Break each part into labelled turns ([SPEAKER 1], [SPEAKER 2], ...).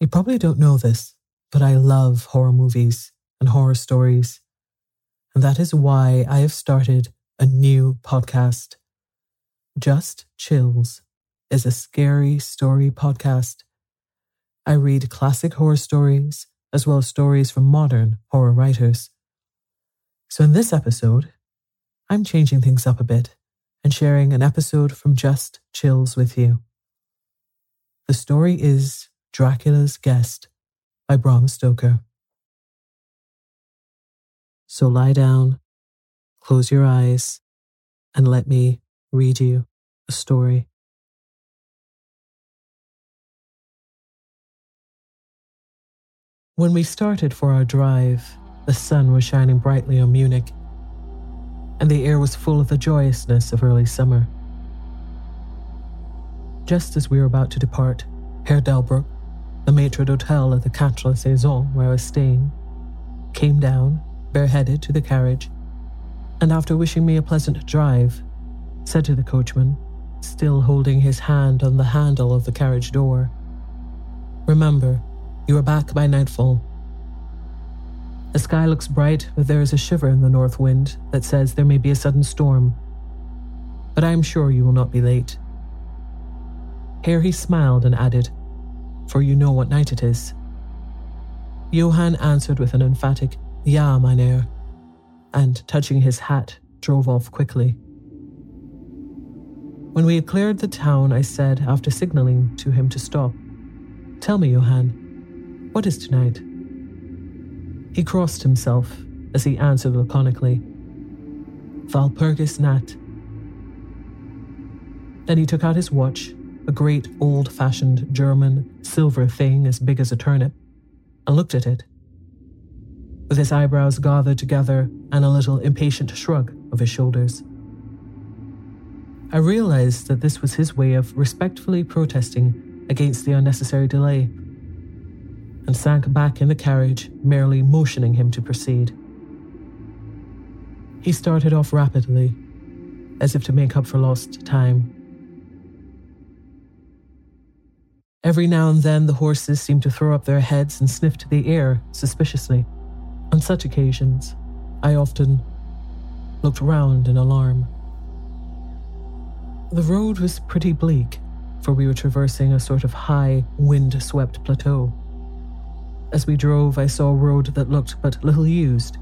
[SPEAKER 1] You probably don't know this, but I love horror movies and horror stories. And that is why I have started a new podcast. Just Chills is a scary story podcast. I read classic horror stories as well as stories from modern horror writers. So in this episode, I'm changing things up a bit and sharing an episode from Just Chills with you. The story is Dracula's Guest by Bram Stoker. So lie down, close your eyes, and let me read you a story. When we started for our drive, the sun was shining brightly on Munich, and the air was full of the joyousness of early summer. Just as we were about to depart, Herr Delbruck, the maitre d'hotel at the Quatre Saisons where I was staying, came down, bareheaded, to the carriage, and after wishing me a pleasant drive, said to the coachman, still holding his hand on the handle of the carriage door, Remember, you are back by nightfall. The sky looks bright, but there is a shiver in the north wind that says there may be a sudden storm. But I am sure you will not be late. Here he smiled and added, For you know what night it is. Johann answered with an emphatic, Ja, mein Herr, and touching his hat, drove off quickly. When we had cleared the town, I said, after signaling to him to stop, Tell me, Johann, what is tonight? He crossed himself as he answered laconically, Walpurgis Nacht. Then he took out his watch, a great old fashioned German silver thing as big as a turnip, and looked at it. With his eyebrows gathered together and a little impatient shrug of his shoulders. I realized that this was his way of respectfully protesting against the unnecessary delay, and sank back in the carriage, merely motioning him to proceed. He started off rapidly, as if to make up for lost time. Every now and then, the horses seemed to throw up their heads and sniff to the air suspiciously. On such occasions, I often looked round in alarm. The road was pretty bleak, for we were traversing a sort of high, wind swept plateau. As we drove, I saw a road that looked but little used,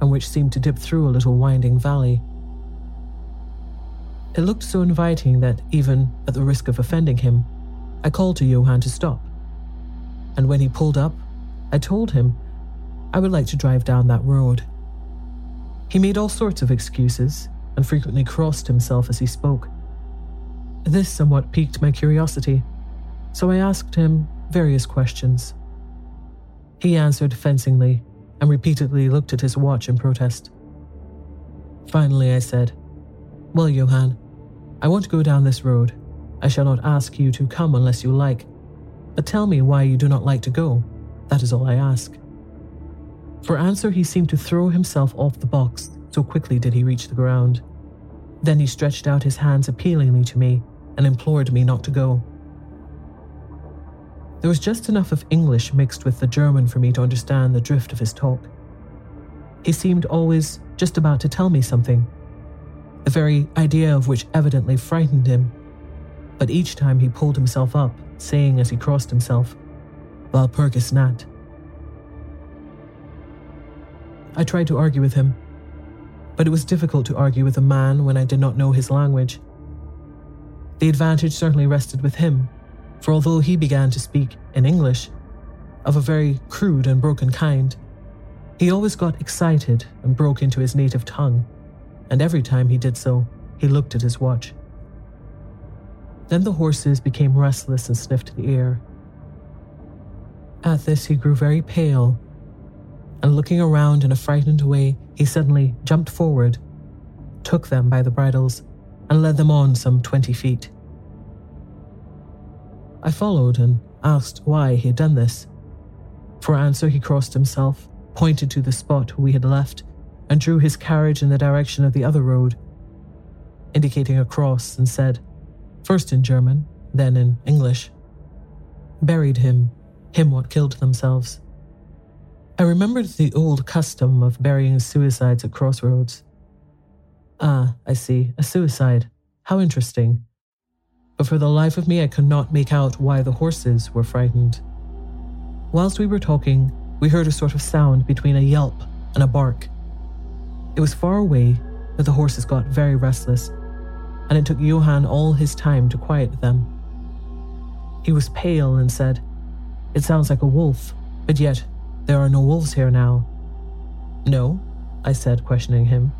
[SPEAKER 1] and which seemed to dip through a little winding valley. It looked so inviting that, even at the risk of offending him, I called to Johann to stop. And when he pulled up, I told him I would like to drive down that road. He made all sorts of excuses and frequently crossed himself as he spoke. This somewhat piqued my curiosity, so I asked him various questions. He answered fencingly and repeatedly looked at his watch in protest. Finally, I said, Well, Johann, I want to go down this road. I shall not ask you to come unless you like, but tell me why you do not like to go. That is all I ask. For answer, he seemed to throw himself off the box, so quickly did he reach the ground. Then he stretched out his hands appealingly to me and implored me not to go. There was just enough of English mixed with the German for me to understand the drift of his talk. He seemed always just about to tell me something, the very idea of which evidently frightened him. But each time he pulled himself up, saying as he crossed himself, Walpurgis Nacht. I tried to argue with him, but it was difficult to argue with a man when I did not know his language. The advantage certainly rested with him, for although he began to speak in English, of a very crude and broken kind, he always got excited and broke into his native tongue, and every time he did so, he looked at his watch. Then the horses became restless and sniffed the air. At this, he grew very pale, and looking around in a frightened way, he suddenly jumped forward, took them by the bridles, and led them on some 20 feet. I followed and asked why he had done this. For answer, he crossed himself, pointed to the spot we had left, and drew his carriage in the direction of the other road, indicating a cross, and said, first in German, then in English, Buried him, him what killed themselves. I remembered the old custom of burying suicides at crossroads. Ah, I see, a suicide. How interesting. But for the life of me, I could not make out why the horses were frightened. Whilst we were talking, we heard a sort of sound between a yelp and a bark. It was far away, but the horses got very restless, and it took Johann all his time to quiet them. He was pale and said, It sounds like a wolf, but yet there are no wolves here now. No, I said, questioning him.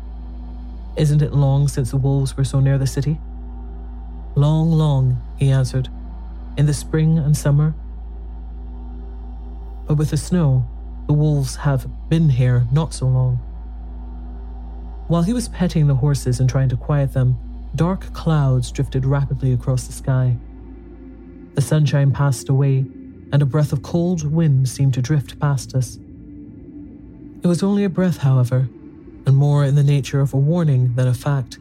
[SPEAKER 1] Isn't it long since the wolves were so near the city? Long, long, he answered. In the spring and summer. But with the snow, the wolves have been here not so long. While he was petting the horses and trying to quiet them, dark clouds drifted rapidly across the sky. The sunshine passed away, and a breath of cold wind seemed to drift past us. It was only a breath, however, and more in the nature of a warning than a fact,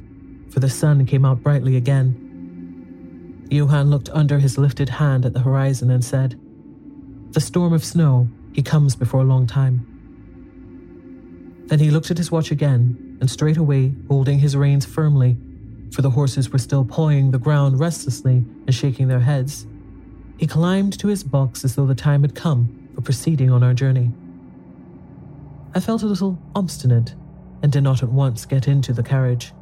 [SPEAKER 1] for the sun came out brightly again. Johann looked under his lifted hand at the horizon and said, The storm of snow, he comes before a long time. Then he looked at his watch again, and straightway, holding his reins firmly, for the horses were still pawing the ground restlessly and shaking their heads, he climbed to his box as though the time had come for proceeding on our journey. I felt a little obstinate and did not at once get into the carriage.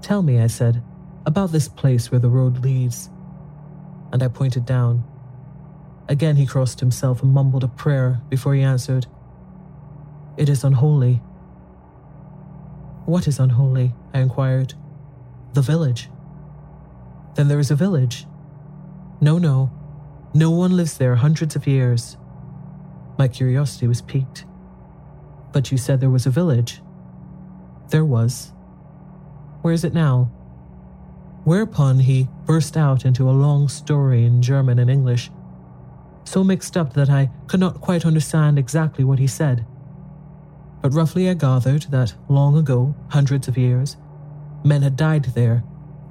[SPEAKER 1] Tell me, I said, About this place where the road leads. And I pointed down. Again he crossed himself and mumbled a prayer before he answered, It is unholy. What is unholy? I inquired. The village. Then there is a village. No, no. No one lives there hundreds of years. My curiosity was piqued. But you said there was a village. There was. Where is it now? Whereupon he burst out into a long story in German and English, so mixed up that I could not quite understand exactly what he said. But roughly I gathered that long ago, hundreds of years, men had died there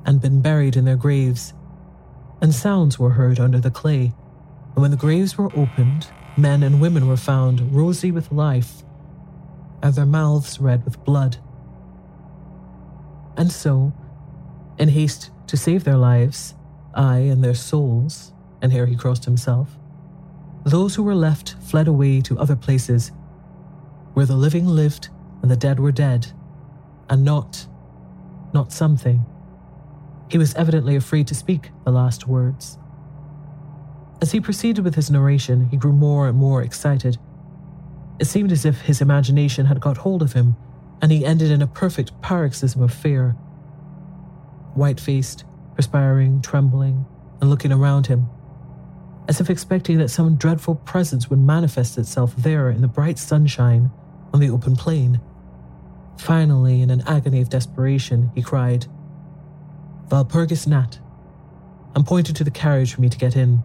[SPEAKER 1] and been buried in their graves, and sounds were heard under the clay. And when the graves were opened, men and women were found rosy with life, and their mouths red with blood. And so, in haste to save their lives, ay, and their souls, and here he crossed himself, those who were left fled away to other places where the living lived and the dead were dead, and not, not something. He was evidently afraid to speak the last words. As he proceeded with his narration, he grew more and more excited. It seemed as if his imagination had got hold of him, and he ended in a perfect paroxysm of fear. White faced, perspiring, trembling, and looking around him, as if expecting that some dreadful presence would manifest itself there in the bright sunshine on the open plain. Finally, in an agony of desperation, he cried, Walpurgis Nacht, and pointed to the carriage for me to get in.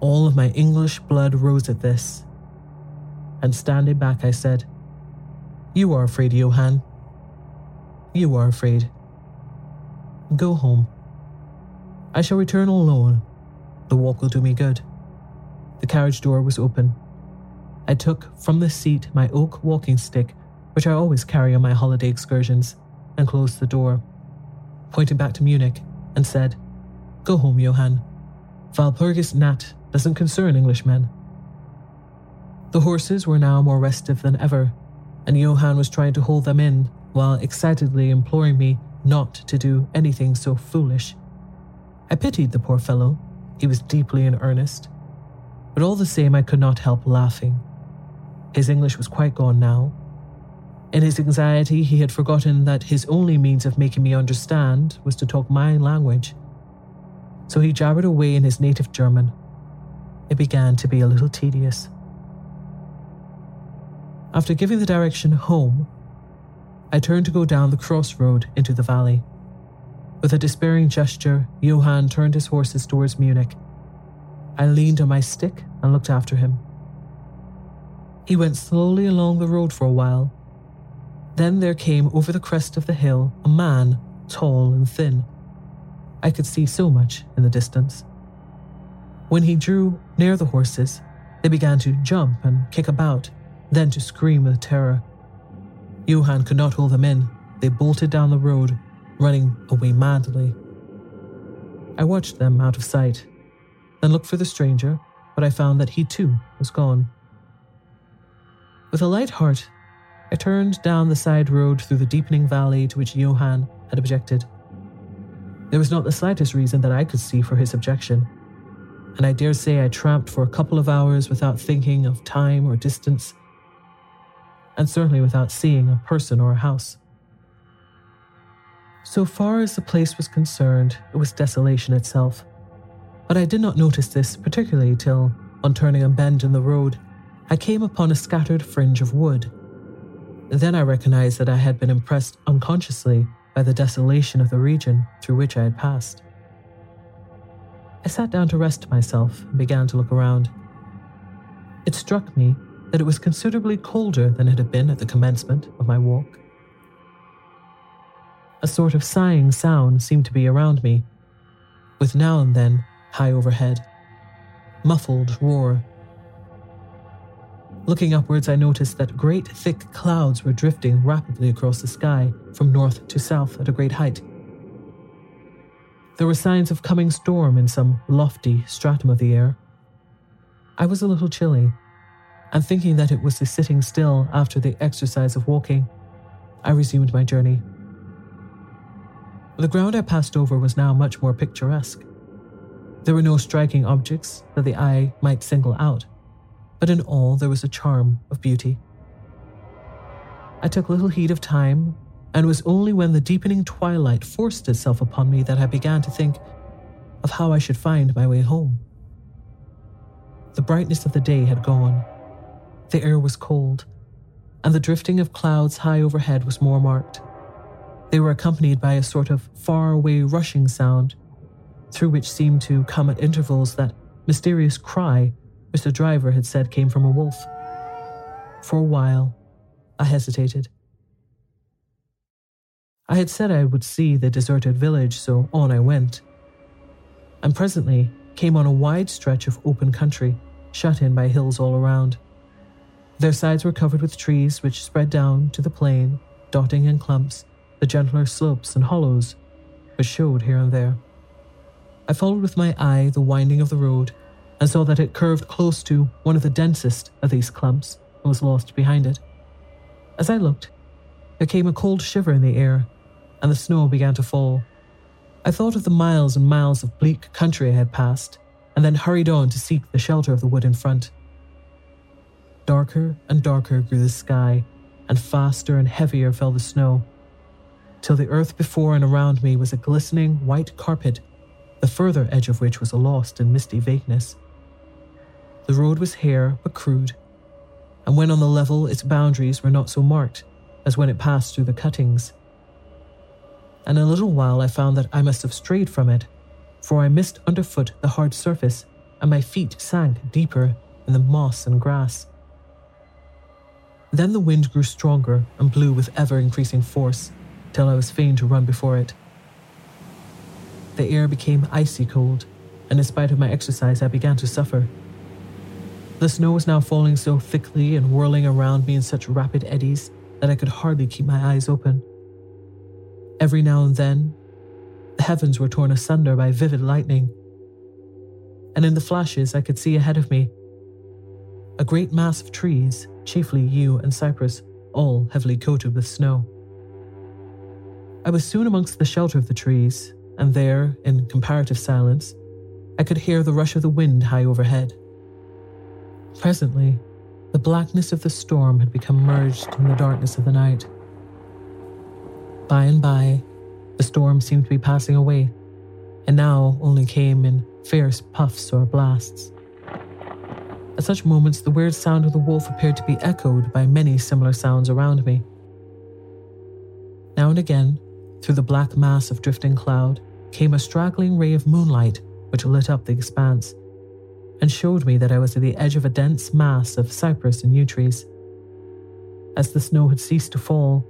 [SPEAKER 1] All of my English blood rose at this, and standing back, I said, You are afraid, Johann. You are afraid. Go home. I shall return alone. The walk will do me good. The carriage door was open. I took from the seat my oak walking stick, which I always carry on my holiday excursions, and closed the door, pointed back to Munich, and said, Go home, Johann. Walpurgis Nacht doesn't concern Englishmen. The horses were now more restive than ever, and Johann was trying to hold them in while excitedly imploring me not to do anything so foolish. I pitied the poor fellow. He was deeply in earnest. But all the same, I could not help laughing. His English was quite gone now. In his anxiety, he had forgotten that his only means of making me understand was to talk my language. So he jabbered away in his native German. It began to be a little tedious. After giving the direction home, I turned to go down the crossroad into the valley. With a despairing gesture, Johann turned his horses towards Munich. I leaned on my stick and looked after him. He went slowly along the road for a while. Then there came over the crest of the hill a man, tall and thin. I could see so much in the distance. When he drew near the horses, they began to jump and kick about, then to scream with terror. Johann could not hold them in. They bolted down the road, running away madly. I watched them out of sight, then looked for the stranger, but I found that he too was gone. With a light heart, I turned down the side road through the deepening valley to which Johann had objected. There was not the slightest reason that I could see for his objection, and I dare say I tramped for a couple of hours without thinking of time or distance, and certainly without seeing a person or a house. So far as the place was concerned, it was desolation itself. But I did not notice this particularly till, on turning a bend in the road, I came upon a scattered fringe of wood. Then I recognized that I had been impressed unconsciously by the desolation of the region through which I had passed. I sat down to rest myself and began to look around. It struck me that it was considerably colder than it had been at the commencement of my walk. A sort of sighing sound seemed to be around me, with now and then, high overhead, muffled roar Looking upwards, I noticed that great thick clouds were drifting rapidly across the sky from north to south at a great height. There were signs of coming storm in some lofty stratum of the air. I was a little chilly, and thinking that it was the sitting still after the exercise of walking, I resumed my journey. The ground I passed over was now much more picturesque. There were no striking objects that the eye might single out, but in all there was a charm of beauty. I took little heed of time, and it was only when the deepening twilight forced itself upon me that I began to think of how I should find my way home. The brightness of the day had gone. The air was cold, and the drifting of clouds high overhead was more marked. They were accompanied by a sort of far-away rushing sound, through which seemed to come at intervals that mysterious cry which the driver had said came from a wolf. For a while, I hesitated. I had said I would see the deserted village, so on I went. And presently came on a wide stretch of open country, shut in by hills all around. Their sides were covered with trees which spread down to the plain, dotting in clumps the gentler slopes and hollows which showed here and there. I followed with my eye the winding of the road and saw that it curved close to one of the densest of these clumps and was lost behind it. As I looked, there came a cold shiver in the air, and the snow began to fall. I thought of the miles and miles of bleak country I had passed, and then hurried on to seek the shelter of the wood in front. Darker and darker grew the sky, and faster and heavier fell the snow till the earth before and around me was a glistening white carpet, the further edge of which was lost in misty vagueness. The road was bare but crude, and when on the level, its boundaries were not so marked as when it passed through the cuttings. And in a little while, I found that I must have strayed from it, for I missed underfoot the hard surface, and my feet sank deeper in the moss and grass. Then the wind grew stronger and blew with ever increasing force till I was fain to run before it. The air became icy cold, and in spite of my exercise, I began to suffer. The snow was now falling so thickly and whirling around me in such rapid eddies that I could hardly keep my eyes open. Every now and then, the heavens were torn asunder by vivid lightning, and in the flashes I could see ahead of me a great mass of trees, chiefly yew and cypress, all heavily coated with snow. I was soon amongst the shelter of the trees, and there, in comparative silence, I could hear the rush of the wind high overhead. Presently, the blackness of the storm had become merged in the darkness of the night. By and by, the storm seemed to be passing away, and now only came in fierce puffs or blasts. At such moments, the weird sound of the wolf appeared to be echoed by many similar sounds around me. Now and again, through the black mass of drifting cloud came a straggling ray of moonlight which lit up the expanse and showed me that I was at the edge of a dense mass of cypress and yew trees. As the snow had ceased to fall,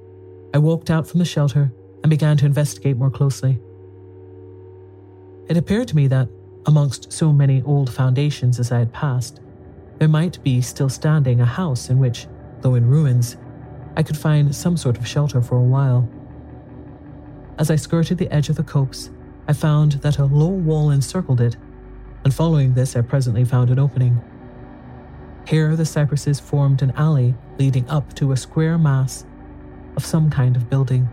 [SPEAKER 1] I walked out from the shelter and began to investigate more closely. It appeared to me that, amongst so many old foundations as I had passed, there might be still standing a house in which, though in ruins, I could find some sort of shelter for a while. As I skirted the edge of the copse, I found that a low wall encircled it, and following this, I presently found an opening. Here, the cypresses formed an alley leading up to a square mass of some kind of building.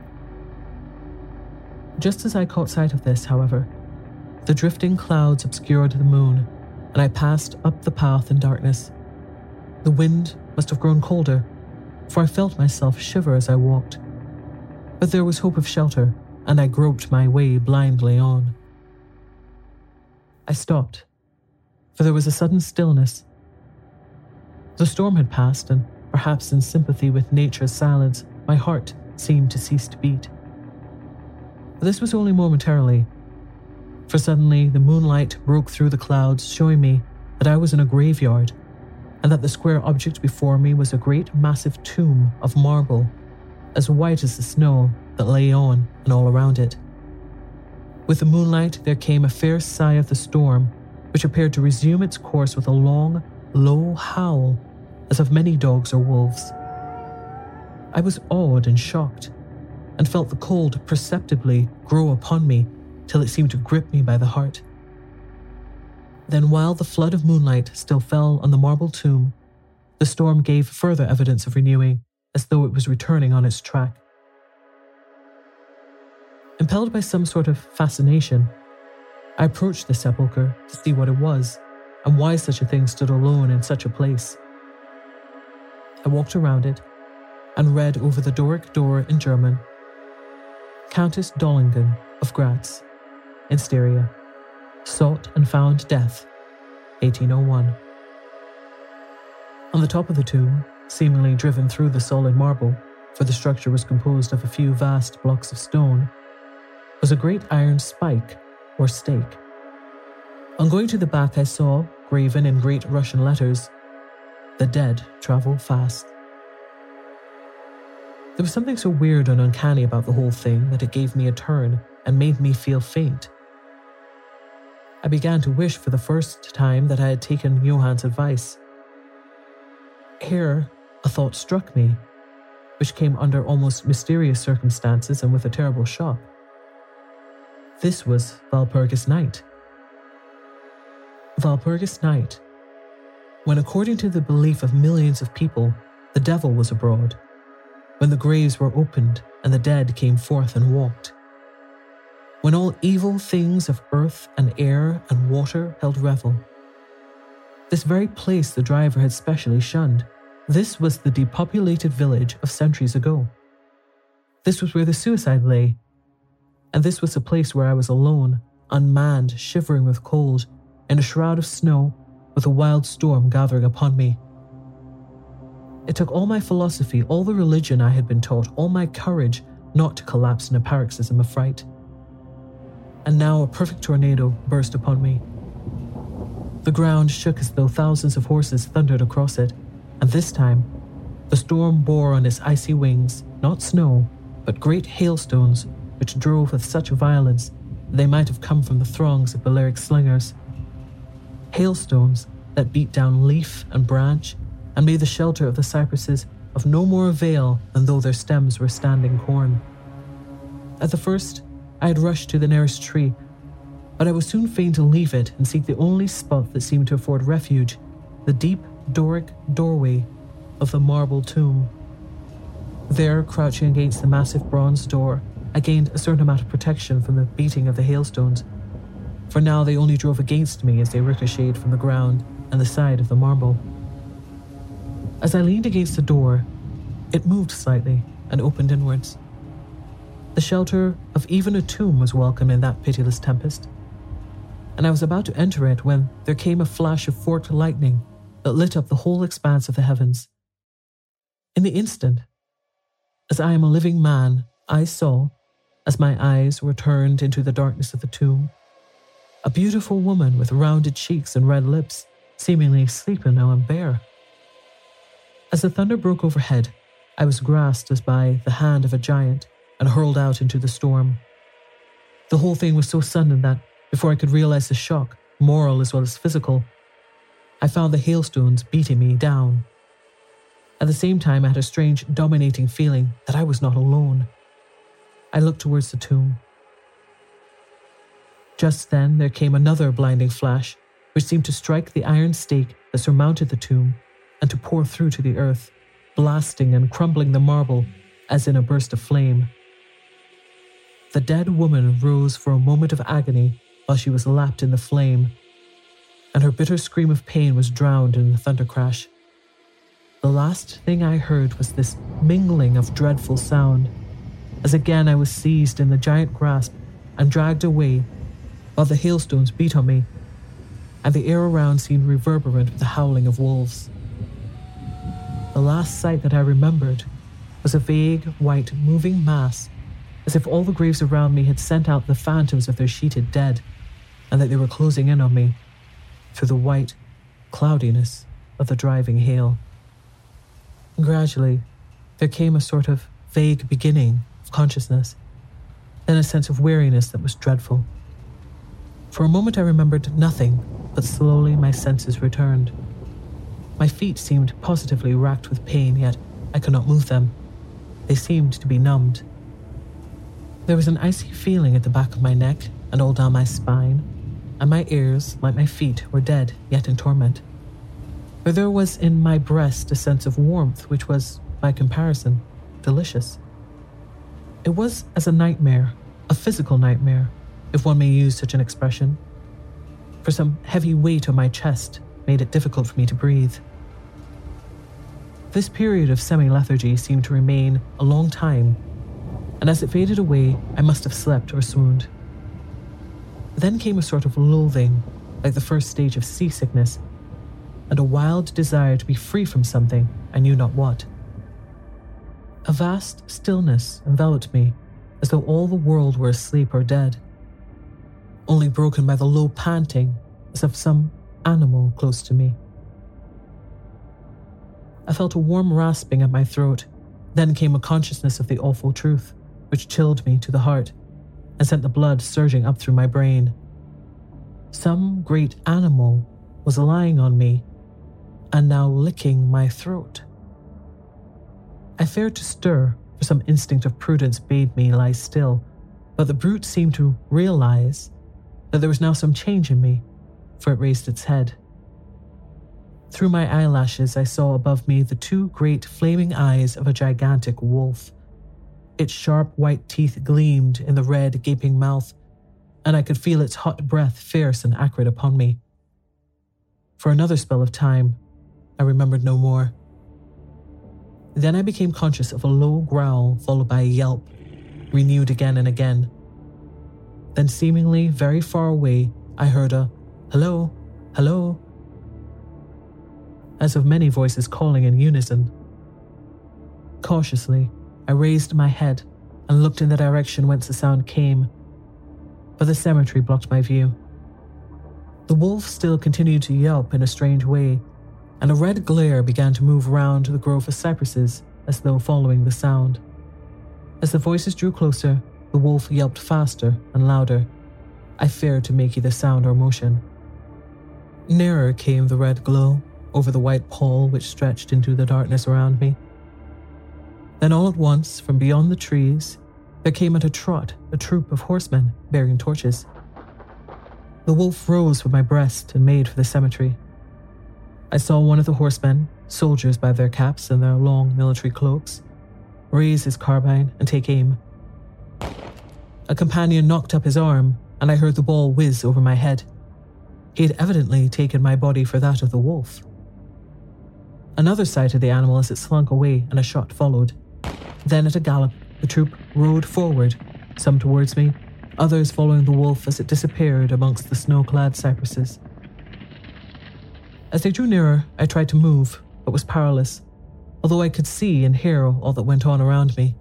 [SPEAKER 1] Just as I caught sight of this, however, the drifting clouds obscured the moon, and I passed up the path in darkness. The wind must have grown colder, for I felt myself shiver as I walked. But there was hope of shelter, and I groped my way blindly on. I stopped, for there was a sudden stillness. The storm had passed, and perhaps in sympathy with nature's silence, my heart seemed to cease to beat. But this was only momentarily, for suddenly the moonlight broke through the clouds, showing me that I was in a graveyard, and that the square object before me was a great massive tomb of marble, as white as the snow that lay on and all around it. With the moonlight, there came a fair sigh of the storm, which appeared to resume its course with a long, low howl, as of many dogs or wolves. I was awed and shocked, and felt the cold perceptibly grow upon me till it seemed to grip me by the heart. Then, while the flood of moonlight still fell on the marble tomb, the storm gave further evidence of renewing, as though it was returning on its track. Impelled by some sort of fascination, I approached the sepulchre to see what it was and why such a thing stood alone in such a place. I walked around it and read over the Doric door in German Countess Dolingen of Graz, in Styria, sought and found death, 1801. On the top of the tomb, seemingly driven through the solid marble, for the structure was composed of a few vast blocks of stone, was a great iron spike or stake. On going to the back, I saw, graven in great Russian letters, The dead travel fast. There was something so weird and uncanny about the whole thing that it gave me a turn and made me feel faint. I began to wish for the first time that I had taken Johann's advice. Here, a thought struck me, which came under almost mysterious circumstances and with a terrible shock. This was Walpurgis Night. Walpurgis Night, when according to the belief of millions of people, the devil was abroad, when the graves were opened and the dead came forth and walked, when all evil things of earth and air and water held revel. This very place the driver had specially shunned. This was the depopulated village of centuries ago. This was where the suicide lay. And this was the place where I was alone, unmanned, shivering with cold, in a shroud of snow, with a wild storm gathering upon me. It took all my philosophy, all the religion I had been taught, all my courage not to collapse in a paroxysm of fright and now a perfect tornado burst upon me. The ground shook as though thousands of horses thundered across it, and this time, the storm bore on its icy wings not snow, but great hailstones which drove with such violence they might have come from the throngs of Balearic slingers. Hailstones that beat down leaf and branch and made the shelter of the cypresses of no more avail than though their stems were standing corn. At the first, I had rushed to the nearest tree, but I was soon fain to leave it and seek the only spot that seemed to afford refuge the deep Doric doorway of the marble tomb. There, crouching against the massive bronze door, I gained a certain amount of protection from the beating of the hailstones, for now they only drove against me as they ricocheted from the ground and the side of the marble. As I leaned against the door, it moved slightly and opened inwards. The shelter of even a tomb was welcome in that pitiless tempest. And I was about to enter it when there came a flash of forked lightning that lit up the whole expanse of the heavens. In the instant, as I am a living man, I saw, as my eyes were turned into the darkness of the tomb, a beautiful woman with rounded cheeks and red lips, seemingly sleeping now and bare. As the thunder broke overhead, I was grasped as by the hand of a giant and hurled out into the storm. The whole thing was so sudden that, before I could realize the shock, moral as well as physical, I found the hailstones beating me down. At the same time, I had a strange, dominating feeling that I was not alone. I looked towards the tomb. Just then, there came another blinding flash, which seemed to strike the iron stake that surmounted the tomb and to pour through to the earth, blasting and crumbling the marble as in a burst of flame. The dead woman rose for a moment of agony while she was lapped in the flame, and her bitter scream of pain was drowned in the thunder crash. The last thing I heard was this mingling of dreadful sound, as again I was seized in the giant grasp and dragged away while the hailstones beat on me, and the air around seemed reverberant with the howling of wolves. The last sight that I remembered was a vague, white, moving mass as if all the graves around me had sent out the phantoms of their sheeted dead, and that they were closing in on me through the white cloudiness of the driving hail. Gradually, there came a sort of vague beginning consciousness, then a sense of weariness that was dreadful. For a moment, I remembered nothing, but slowly my senses returned. My feet seemed positively racked with pain, yet I could not move them. They seemed to be numbed. There was an icy feeling at the back of my neck and all down my spine, and my ears, like my feet, were dead, yet in torment. For there was in my breast a sense of warmth which was, by comparison, delicious. It was as a nightmare, A physical nightmare, if one may use such an expression, for some heavy weight on my chest made it difficult for me to breathe. This period of semi lethargy seemed to remain a long time, and as it faded away, I must have slept or swooned. Then came a sort of loathing, like the first stage of seasickness, and a wild desire to be free from something, I knew not what. A vast stillness enveloped me, as though all the world were asleep or dead, only broken by the low panting as of some animal close to me. I felt a warm rasping at my throat. Then came a consciousness of the awful truth, which chilled me to the heart and sent the blood surging up through my brain. Some great animal was lying on me and now licking my throat. I feared to stir, for some instinct of prudence bade me lie still, but the brute seemed to realize that there was now some change in me, for it raised its head. Through my eyelashes, I saw above me the two great flaming eyes of a gigantic wolf. Its sharp white teeth gleamed in the red, gaping mouth, and I could feel its hot breath fierce and acrid upon me. For another spell of time, I remembered no more. Then I became conscious of a low growl followed by a yelp, renewed again and again. Then, seemingly very far away, I heard a hello, hello, as of many voices calling in unison. Cautiously, I raised my head and looked in the direction whence the sound came, but the cemetery blocked my view. The wolf still continued to yelp in a strange way, and a red glare began to move round the grove of cypresses as though following the sound. As the voices drew closer, the wolf yelped faster and louder. I feared to make either sound or motion. Nearer came the red glow, over the white pall which stretched into the darkness around me. Then all at once, from beyond the trees, there came at a trot a troop of horsemen bearing torches. The wolf rose from my breast and made for the cemetery. I saw one of the horsemen, soldiers by their caps and their long military cloaks, raise his carbine and take aim. A companion knocked up his arm, and I heard the ball whiz over my head. He had evidently taken my body for that of the wolf. Another sighted the animal as it slunk away, and a shot followed. Then, at a gallop, the troop rode forward, some towards me, others following the wolf as it disappeared amongst the snow clad cypresses. As they drew nearer, I tried to move, but was powerless, although I could see and hear all that went on around me.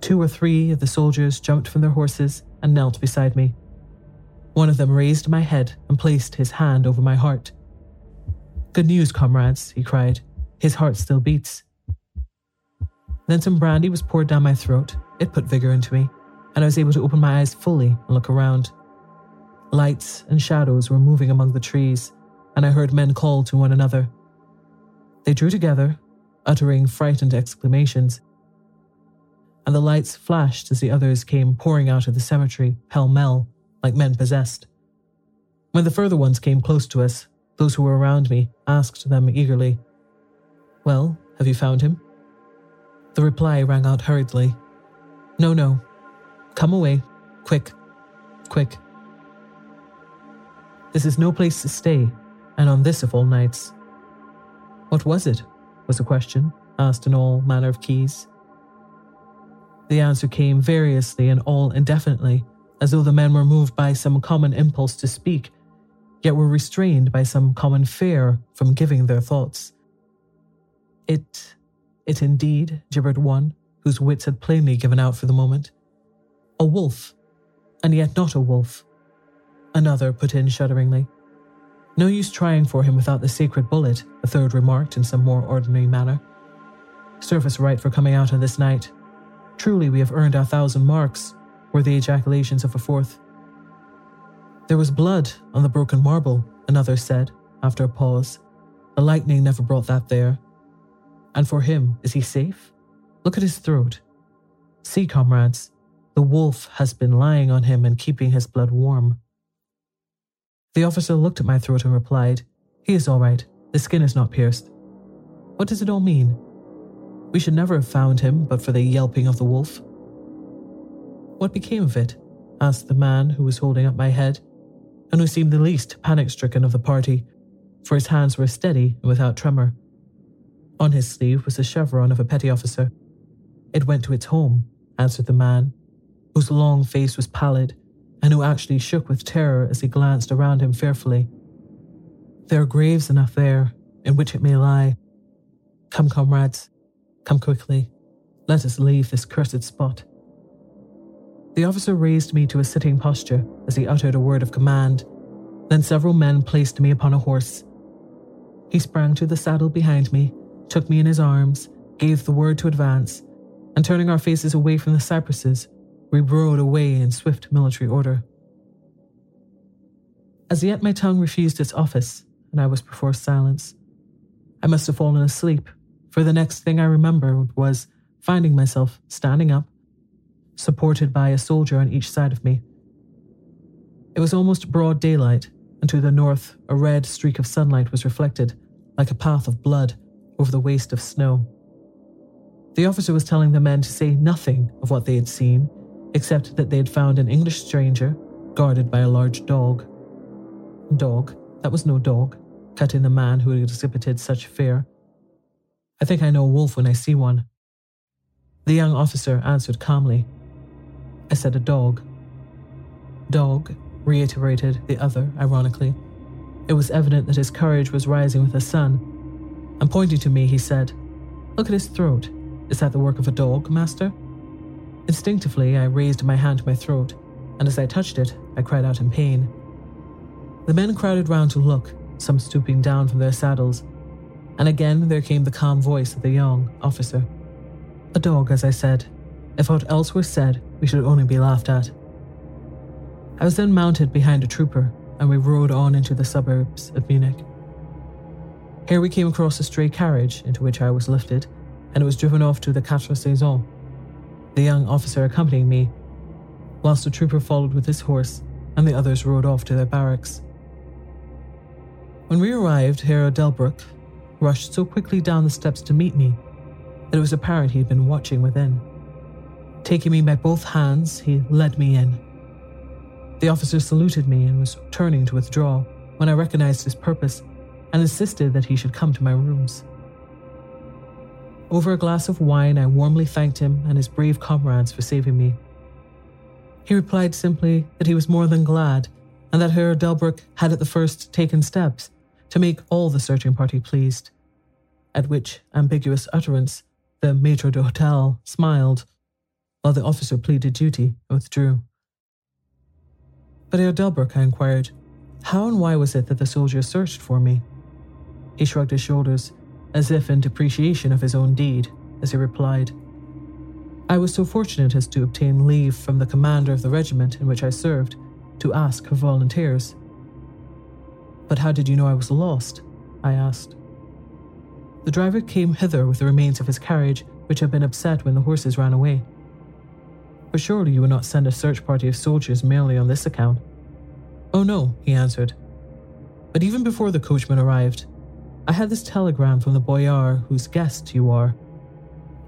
[SPEAKER 1] Two or three of the soldiers jumped from their horses and knelt beside me. One of them raised my head and placed his hand over my heart. Good news, comrades, he cried. His heart still beats. Then some brandy was poured down my throat. It put vigor into me, and I was able to open my eyes fully and look around. Lights and shadows were moving among the trees, and I heard men call to one another. They drew together, uttering frightened exclamations, and the lights flashed as the others came pouring out of the cemetery, pell mell, like men possessed. When the further ones came close to us, those who were around me asked them eagerly, Well, have you found him? The reply rang out hurriedly, No, no. Come away. Quick. Quick. This is no place to stay, and on this of all nights. What was it? was a question, asked in all manner of keys. The answer came variously and all indefinitely, as though the men were moved by some common impulse to speak yet were restrained by some common fear from giving their thoughts. It, it indeed, gibbered one, whose wits had plainly given out for the moment. A wolf, and yet not a wolf. Another put in shudderingly. No use trying for him without the sacred bullet, a third remarked in some more ordinary manner. Serve us right for coming out on this night. Truly, we have earned our thousand marks, were the ejaculations of a fourth. There was blood on the broken marble, another said, after a pause. The lightning never brought that there. And for him, is he safe? Look at his throat. See, comrades, the wolf has been lying on him and keeping his blood warm. The officer looked at my throat and replied, He is all right. The skin is not pierced. What does it all mean? We should never have found him but for the yelping of the wolf. What became of it? asked the man who was holding up my head, and who seemed the least panic stricken of the party, for his hands were steady and without tremor. On his sleeve was the chevron of a petty officer. It went to its home, answered the man, whose long face was pallid and who actually shook with terror as he glanced around him fearfully. There are graves enough there in which it may lie. Come, comrades, come quickly. Let us leave this cursed spot. The officer raised me to a sitting posture as he uttered a word of command. Then several men placed me upon a horse. He sprang to the saddle behind me, took me in his arms, gave the word to advance, and turning our faces away from the cypresses, we rode away in swift military order. As yet, my tongue refused its office, and I was perforce silence. I must have fallen asleep, for the next thing I remembered was finding myself standing up, supported by a soldier on each side of me. It was almost broad daylight, and to the north, a red streak of sunlight was reflected, like a path of blood, over the waste of snow. The officer was telling the men to say nothing of what they had seen, except that they had found an English stranger guarded by a large dog. Dog? That was no dog, cut in the man who had exhibited such fear. I think I know a wolf when I see one. The young officer answered calmly. I said a dog. Dog, reiterated the other ironically. It was evident that his courage was rising with the sun, and pointing to me, he said, Look at his throat. Is that the work of a dog, master? Instinctively, I raised my hand to my throat, and as I touched it, I cried out in pain. The men crowded round to look, some stooping down from their saddles, and again there came the calm voice of the young officer. A dog, as I said. If aught else were said, we should only be laughed at. I was then mounted behind a trooper, and we rode on into the suburbs of Munich. Here we came across a stray carriage into which I was lifted, and it was driven off to the Quatre Saisons. The young officer accompanying me, whilst the trooper followed with his horse, and the others rode off to their barracks. When we arrived, Herr Delbruck rushed so quickly down the steps to meet me that it was apparent he had been watching within. Taking me by both hands, he led me in. The officer saluted me and was turning to withdraw when I recognized his purpose and insisted that he should come to my rooms. Over a glass of wine, I warmly thanked him and his brave comrades for saving me. He replied simply that he was more than glad and that Herr Delbruck had at the first taken steps to make all the searching party pleased. At which ambiguous utterance, the maitre d'hotel smiled, while the officer pleaded duty and withdrew. But Herr Delbruck, I inquired, how and why was it that the soldier searched for me? He shrugged his shoulders, as if in depreciation of his own deed, as he replied, I was so fortunate as to obtain leave from the commander of the regiment in which I served to ask for volunteers. But how did you know I was lost? I asked. The driver came hither with the remains of his carriage, which had been upset when the horses ran away. But surely you would not send a search party of soldiers merely on this account. Oh no, he answered. But even before the coachman arrived, I had this telegram from the boyar whose guest you are.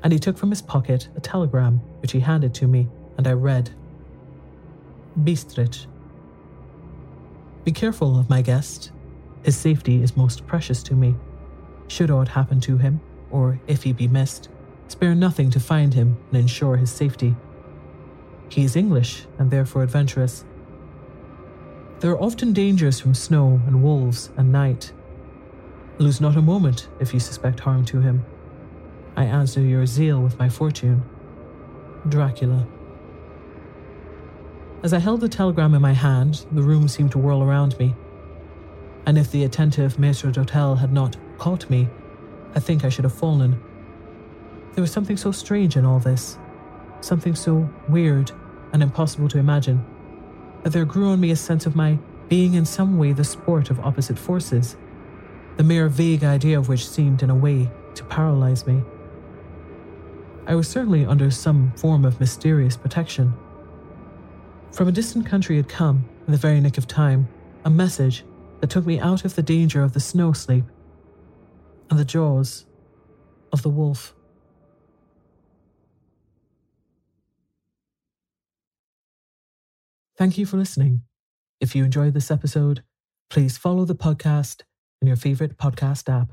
[SPEAKER 1] And he took from his pocket a telegram, which he handed to me, and I read Bistritz. Be careful of my guest. His safety is most precious to me. Should aught happen to him, or if he be missed, spare nothing to find him and ensure his safety. He is English and therefore adventurous. There are often dangers from snow and wolves and night. Lose not a moment if you suspect harm to him. I answer your zeal with my fortune. Dracula. As I held the telegram in my hand, the room seemed to whirl around me. And if the attentive maître d'hotel had not caught me, I think I should have fallen. There was something so strange in all this, something so weird and impossible to imagine, that there grew on me a sense of my being in some way the sport of opposite forces, the mere vague idea of which seemed in a way to paralyze me. I was certainly under some form of mysterious protection. From a distant country had come, in the very nick of time, a message that took me out of the danger of the snow sleep and the jaws of the wolf. Thank you for listening. If you enjoyed this episode, please follow the podcast in your favorite podcast app